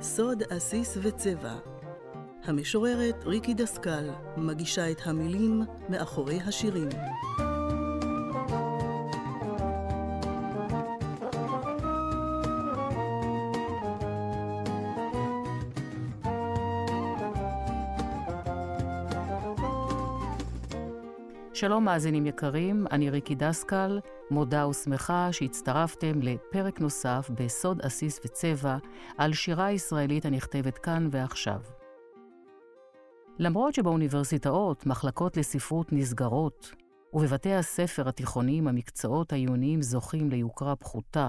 סוד עסיס וצבע המשוררת ריקי דסקל מגישה את המילים מאחורי השירים. שלום מאזינים יקרים, אני ריקי דסקל, מודה ושמחה שהצטרפתם לפרק נוסף בסוד עסיס וצבע על שירה ישראלית הנכתבת כאן ועכשיו. למרות שבאוניברסיטאות מחלקות לספרות נסגרות, ובבתי הספר התיכוניים המקצועות העיוניים זוכים ליוקרה פחותה,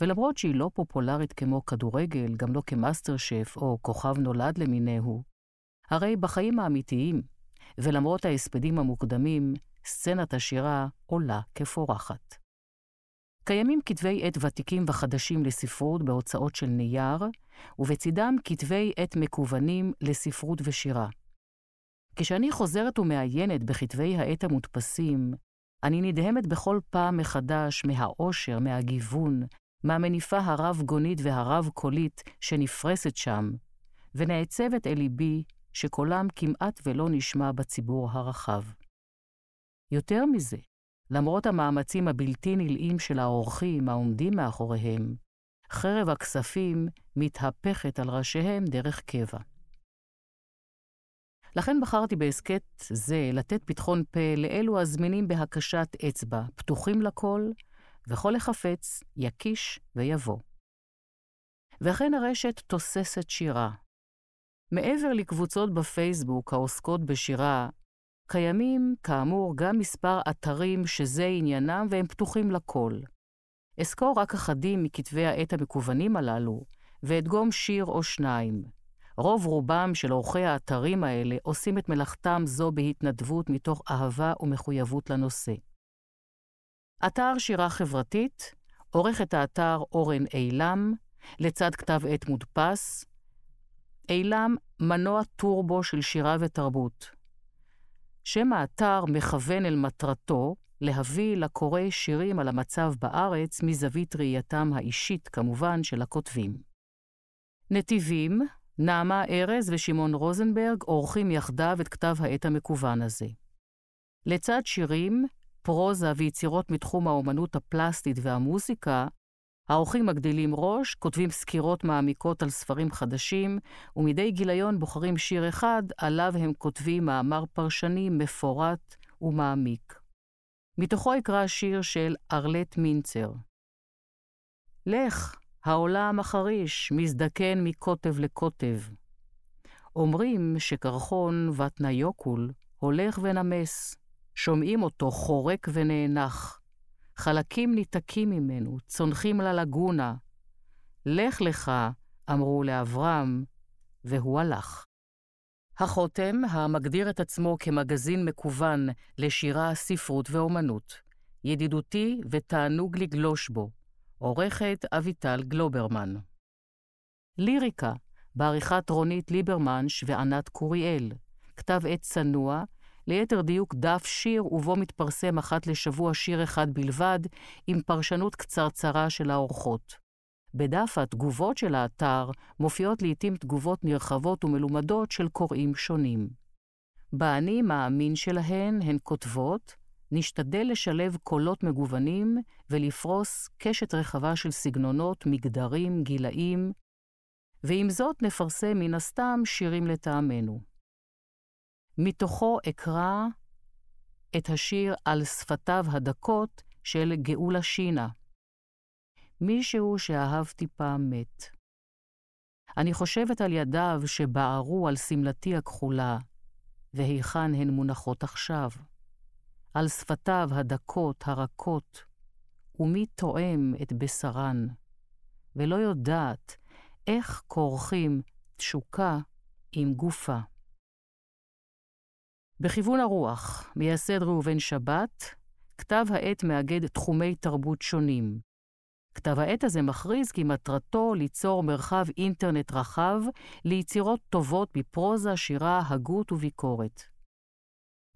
ולמרות שהיא לא פופולרית כמו כדורגל, גם לא כמאסטר שף או כוכב נולד למיניהו, הרי בחיים האמיתיים, ולמרות ההספדים המוקדמים, סצנת השירה עולה כפורחת. קיימים כתבי עת ותיקים וחדשים לספרות בהוצאות של נייר, ובצדם כתבי עת מקוונים לספרות ושירה. כשאני חוזרת ומעיינת בכתבי העת המודפסים, אני נדהמת בכל פעם מחדש מהעושר, מהגיוון, מהמניפה הרב-גונית והרב-קולית שנפרסת שם, ונעצבת אל ליבי שקולם כמעט ולא נשמע בציבור הרחב. יותר מזה, למרות המאמצים הבלתי נלאים של האורחים העומדים מאחוריהם, חרב הכספים מתהפכת על ראשיהם דרך קבע. לכן בחרתי בהסכת זה לתת פתחון פה לאלו הזמינים בהקשת אצבע, פתוחים לכל, וכל החפץ יקיש ויבוא. וכן הרשת תוססת שירה, מעבר לקבוצות בפייסבוק העוסקות בשירה, קיימים, כאמור, גם מספר אתרים שזה עניינם והם פתוחים לכל. אזכור רק אחדים מכתבי העת המקוונים הללו, ואדגום שיר או שניים. רוב רובם של עורכי האתרים האלה עושים את מלאכתם זו בהתנדבות מתוך אהבה ומחויבות לנושא. אתר שירה חברתית, עורך את האתר אורן אילם, לצד כתב עת מודפס, אילם מנוע טורבו של שירה ותרבות. שם האתר מכוון אל מטרתו להביא לקוראי שירים על המצב בארץ מזווית ראייתם האישית, כמובן, של הכותבים. נתיבים, נעמה ארז ושמעון רוזנברג עורכים יחדיו את כתב העת המקוון הזה. לצד שירים, פרוזה ויצירות מתחום האומנות הפלסטית והמוזיקה, האורחים מגדילים ראש, כותבים סקירות מעמיקות על ספרים חדשים, ומדי גיליון בוחרים שיר אחד, עליו הם כותבים מאמר פרשני מפורט ומעמיק. מתוכו יקרא שיר של ארלט מינצר. לך, העולם החריש, מזדקן מקוטב לקוטב. אומרים שקרחון ותניוקול הולך ונמס, שומעים אותו חורק ונאנח. חלקים ניתקים ממנו, צונחים ללגונה. לך לך, אמרו לאברהם, והוא הלך. החותם, המגדיר את עצמו כמגזין מקוון לשירה, ספרות ואומנות, ידידותי ותענוג לגלוש בו, עורכת אביטל גלוברמן. ליריקה, בעריכת רונית ליברמנש וענת קוריאל, כתב עת צנוע, ליתר דיוק דף שיר ובו מתפרסם אחת לשבוע שיר אחד בלבד, עם פרשנות קצרצרה של האורחות. בדף התגובות של האתר מופיעות לעתים תגובות נרחבות ומלומדות של קוראים שונים. באני מאמין שלהן הן כותבות, נשתדל לשלב קולות מגוונים ולפרוס קשת רחבה של סגנונות, מגדרים, גילאים, ועם זאת נפרסם מן הסתם שירים לטעמנו. מתוכו אקרא את השיר על שפתיו הדקות של גאולה שינה. מישהו שאהבתי פעם מת. אני חושבת על ידיו שבערו על שמלתי הכחולה, והיכן הן מונחות עכשיו. על שפתיו הדקות, הרכות, ומי תואם את בשרן, ולא יודעת איך כורכים תשוקה עם גופה. בכיוון הרוח, מייסד ראובן שבת, כתב העת מאגד תחומי תרבות שונים. כתב העת הזה מכריז כי מטרתו ליצור מרחב אינטרנט רחב ליצירות טובות בפרוזה, שירה, הגות וביקורת.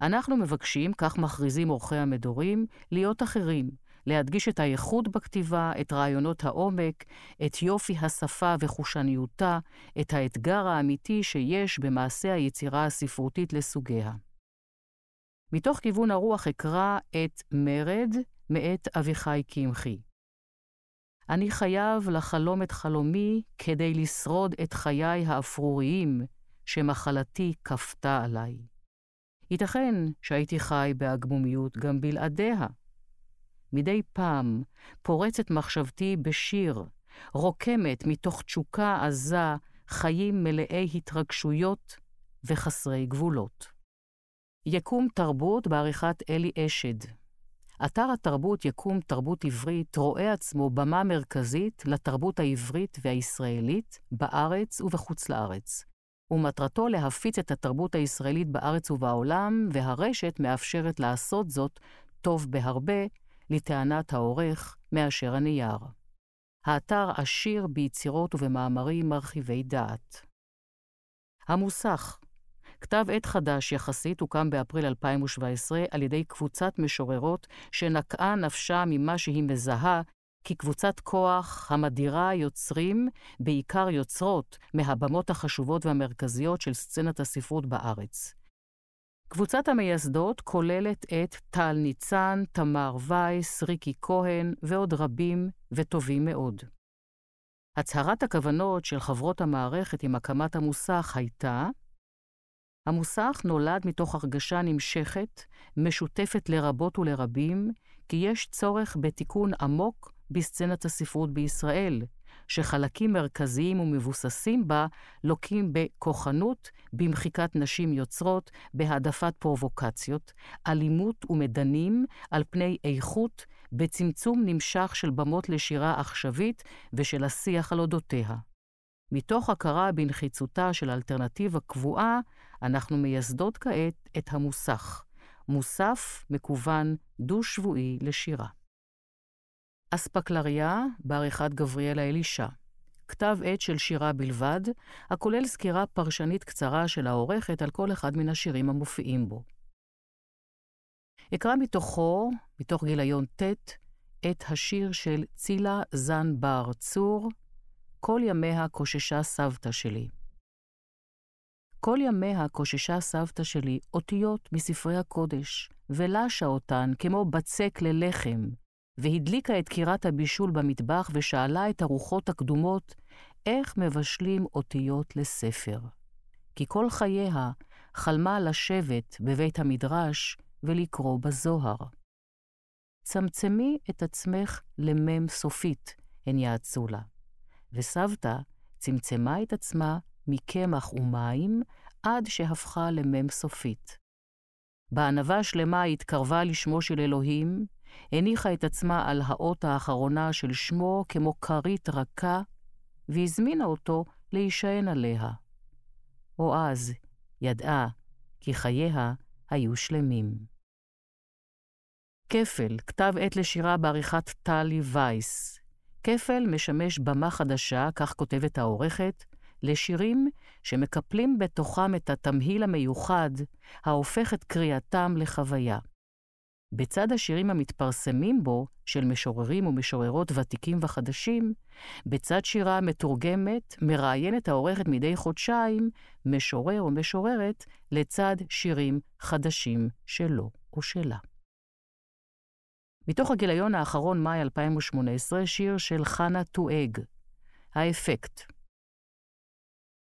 אנחנו מבקשים, כך מכריזים עורכי המדורים, להיות אחרים, להדגיש את הייחוד בכתיבה, את רעיונות העומק, את יופי השפה וחושניותה, את האתגר האמיתי שיש במעשה היצירה הספרותית לסוגיה. מתוך כיוון הרוח אקרא את מרד מאת אביחי קמחי. אני חייב לחלום את חלומי כדי לשרוד את חיי האפרוריים שמחלתי כפתה עליי. ייתכן שהייתי חי בהגמומיות גם בלעדיה. מדי פעם פורצת מחשבתי בשיר, רוקמת מתוך תשוקה עזה חיים מלאי התרגשויות וחסרי גבולות. יקום תרבות בעריכת אלי אשד. אתר התרבות יקום תרבות עברית רואה עצמו במה מרכזית לתרבות העברית והישראלית בארץ ובחוץ לארץ, ומטרתו להפיץ את התרבות הישראלית בארץ ובעולם, והרשת מאפשרת לעשות זאת טוב בהרבה, לטענת העורך, מאשר הנייר. האתר עשיר ביצירות ובמאמרים מרחיבי דעת. המוסך, כתב עת חדש יחסית הוקם באפריל 2017 על ידי קבוצת משוררות שנקעה נפשה ממה שהיא מזהה כקבוצת כוח המדירה יוצרים, בעיקר יוצרות, מהבמות החשובות והמרכזיות של סצנת הספרות בארץ. קבוצת המייסדות כוללת את טל ניצן, תמר וייס, ריקי כהן ועוד רבים וטובים מאוד. הצהרת הכוונות של חברות המערכת עם הקמת המוסך הייתה המוסך נולד מתוך הרגשה נמשכת, משותפת לרבות ולרבים, כי יש צורך בתיקון עמוק בסצנת הספרות בישראל, שחלקים מרכזיים ומבוססים בה לוקים בכוחנות, במחיקת נשים יוצרות, בהעדפת פרובוקציות, אלימות ומדנים על פני איכות, בצמצום נמשך של במות לשירה עכשווית ושל השיח על אודותיה. מתוך הכרה בנחיצותה של אלטרנטיבה קבועה, אנחנו מייסדות כעת את המוסך, מוסף מקוון דו-שבועי לשירה. אספקלריה בעריכת גבריאלה אלישע. כתב עת של שירה בלבד, הכולל סקירה פרשנית קצרה של העורכת על כל אחד מן השירים המופיעים בו. אקרא מתוכו, מתוך גיליון ט', את השיר של צילה זן בר צור, כל ימיה קוששה סבתא שלי. כל ימיה קוששה סבתא שלי אותיות מספרי הקודש, ולשה אותן כמו בצק ללחם, והדליקה את קירת הבישול במטבח ושאלה את הרוחות הקדומות איך מבשלים אותיות לספר. כי כל חייה חלמה לשבת בבית המדרש ולקרוא בזוהר. צמצמי את עצמך למם סופית, הן יעצו לה. וסבתא צמצמה את עצמה מקמח ומים עד שהפכה למם סופית. בענווה שלמה התקרבה לשמו של אלוהים, הניחה את עצמה על האות האחרונה של שמו כמו כרית רכה, והזמינה אותו להישען עליה. או אז ידעה כי חייה היו שלמים. כפל, כתב עת לשירה בעריכת טלי וייס. כפל משמש במה חדשה, כך כותבת העורכת, לשירים שמקפלים בתוכם את התמהיל המיוחד ההופך את קריאתם לחוויה. בצד השירים המתפרסמים בו, של משוררים ומשוררות ותיקים וחדשים, בצד שירה מתורגמת, מראיינת העורכת מדי חודשיים משורר או משוררת לצד שירים חדשים שלו או שלה. מתוך הגיליון האחרון, מאי 2018, שיר של חנה טואג, האפקט.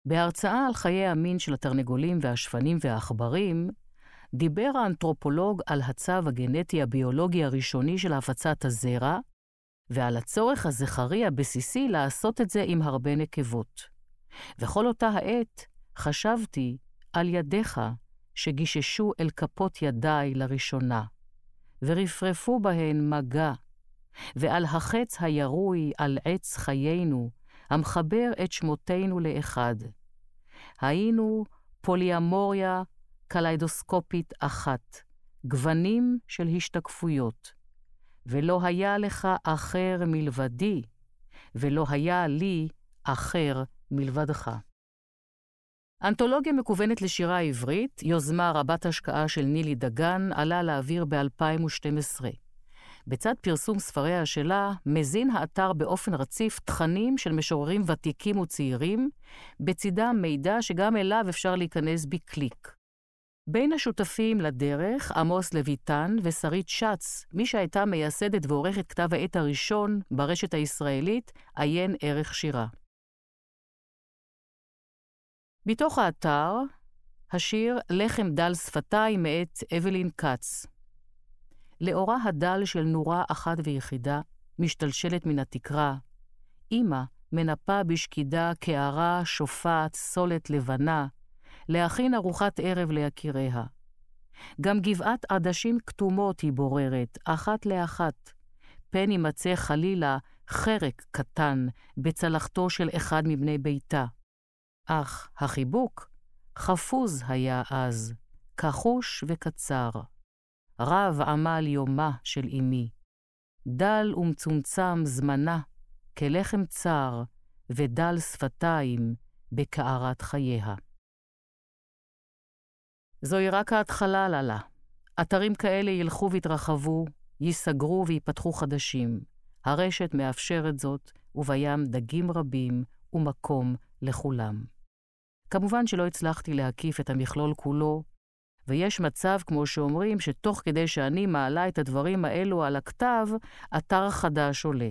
בהרצאה על חיי המין של התרנגולים והשפנים והעכברים, דיבר האנתרופולוג על הצו הגנטי הביולוגי הראשוני של הפצת הזרע, ועל הצורך הזכרי הבסיסי לעשות את זה עם הרבה נקבות. וכל אותה העת חשבתי על ידיך שגיששו אל כפות ידיי לראשונה, ורפרפו בהן מגע, ועל החץ הירוי על עץ חיינו, המחבר את שמותינו לאחד. היינו פוליאמוריה קליידוסקופית אחת, גוונים של השתקפויות. ולא היה לך אחר מלבדי, ולא היה לי אחר מלבדך. אנתולוגיה מקוונת לשירה העברית, יוזמה רבת השקעה של נילי דגן, עלה לאוויר ב-2012. בצד פרסום ספריה שלה, מזין האתר באופן רציף תכנים של משוררים ותיקים וצעירים, בצידם מידע שגם אליו אפשר להיכנס בקליק. בין השותפים לדרך, עמוס לויטן ושרית שץ, מי שהייתה מייסדת ועורכת כתב העת הראשון ברשת הישראלית, עיין ערך שירה. מתוך האתר, השיר "לחם דל שפתיים" מאת אבלין כץ. לאורה הדל של נורה אחת ויחידה, משתלשלת מן התקרה. אמא מנפה בשקידה קערה, שופעת, סולת לבנה, להכין ארוחת ערב ליקיריה. גם גבעת עדשים כתומות היא בוררת, אחת לאחת. פן יימצא חלילה חרק קטן בצלחתו של אחד מבני ביתה. אך החיבוק חפוז היה אז, כחוש וקצר. רב עמל יומה של אמי. דל ומצומצם זמנה, כלחם צר, ודל שפתיים בקערת חייה. זוהי רק ההתחלה, ללה. אתרים כאלה ילכו ויתרחבו, ייסגרו ויפתחו חדשים. הרשת מאפשרת זאת, ובים דגים רבים ומקום לכולם. כמובן שלא הצלחתי להקיף את המכלול כולו, ויש מצב, כמו שאומרים, שתוך כדי שאני מעלה את הדברים האלו על הכתב, אתר חדש עולה.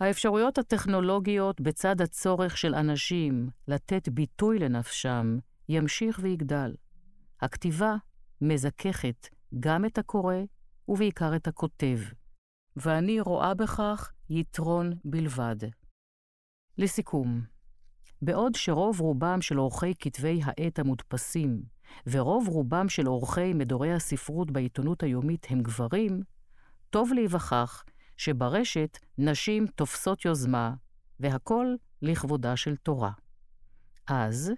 האפשרויות הטכנולוגיות בצד הצורך של אנשים לתת ביטוי לנפשם ימשיך ויגדל. הכתיבה מזככת גם את הקורא ובעיקר את הכותב, ואני רואה בכך יתרון בלבד. לסיכום, בעוד שרוב רובם של עורכי כתבי העת המודפסים, ורוב רובם של עורכי מדורי הספרות בעיתונות היומית הם גברים, טוב להיווכח שברשת נשים תופסות יוזמה, והכל לכבודה של תורה. אז,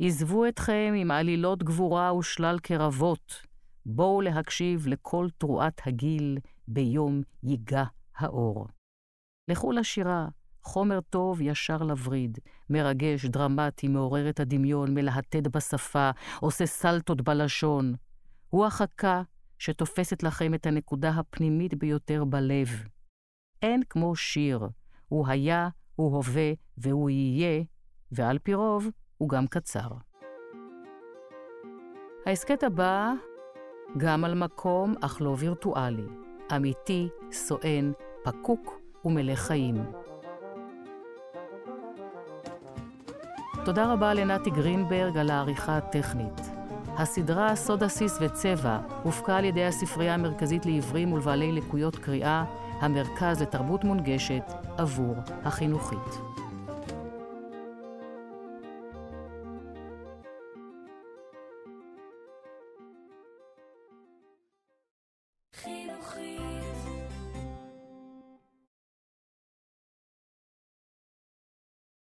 עזבו אתכם עם עלילות גבורה ושלל קרבות, בואו להקשיב לכל תרועת הגיל ביום ייגע האור. לכו לשירה, חומר טוב ישר לווריד, מרגש, דרמטי, מעורר את הדמיון, מלהטט בשפה, עושה סלטות בלשון. הוא החכה שתופסת לכם את הנקודה הפנימית ביותר בלב. אין כמו שיר, הוא היה, הוא הווה והוא יהיה, ועל פי רוב, הוא גם קצר. ההסכת הבא, גם על מקום, אך לא וירטואלי. אמיתי, סואן, פקוק ומלא חיים. תודה רבה לנתי גרינברג על העריכה הטכנית. הסדרה סוד עסיס וצבע הופקה על ידי הספרייה המרכזית לעיוורים ולבעלי לקויות קריאה, המרכז לתרבות מונגשת עבור החינוכית.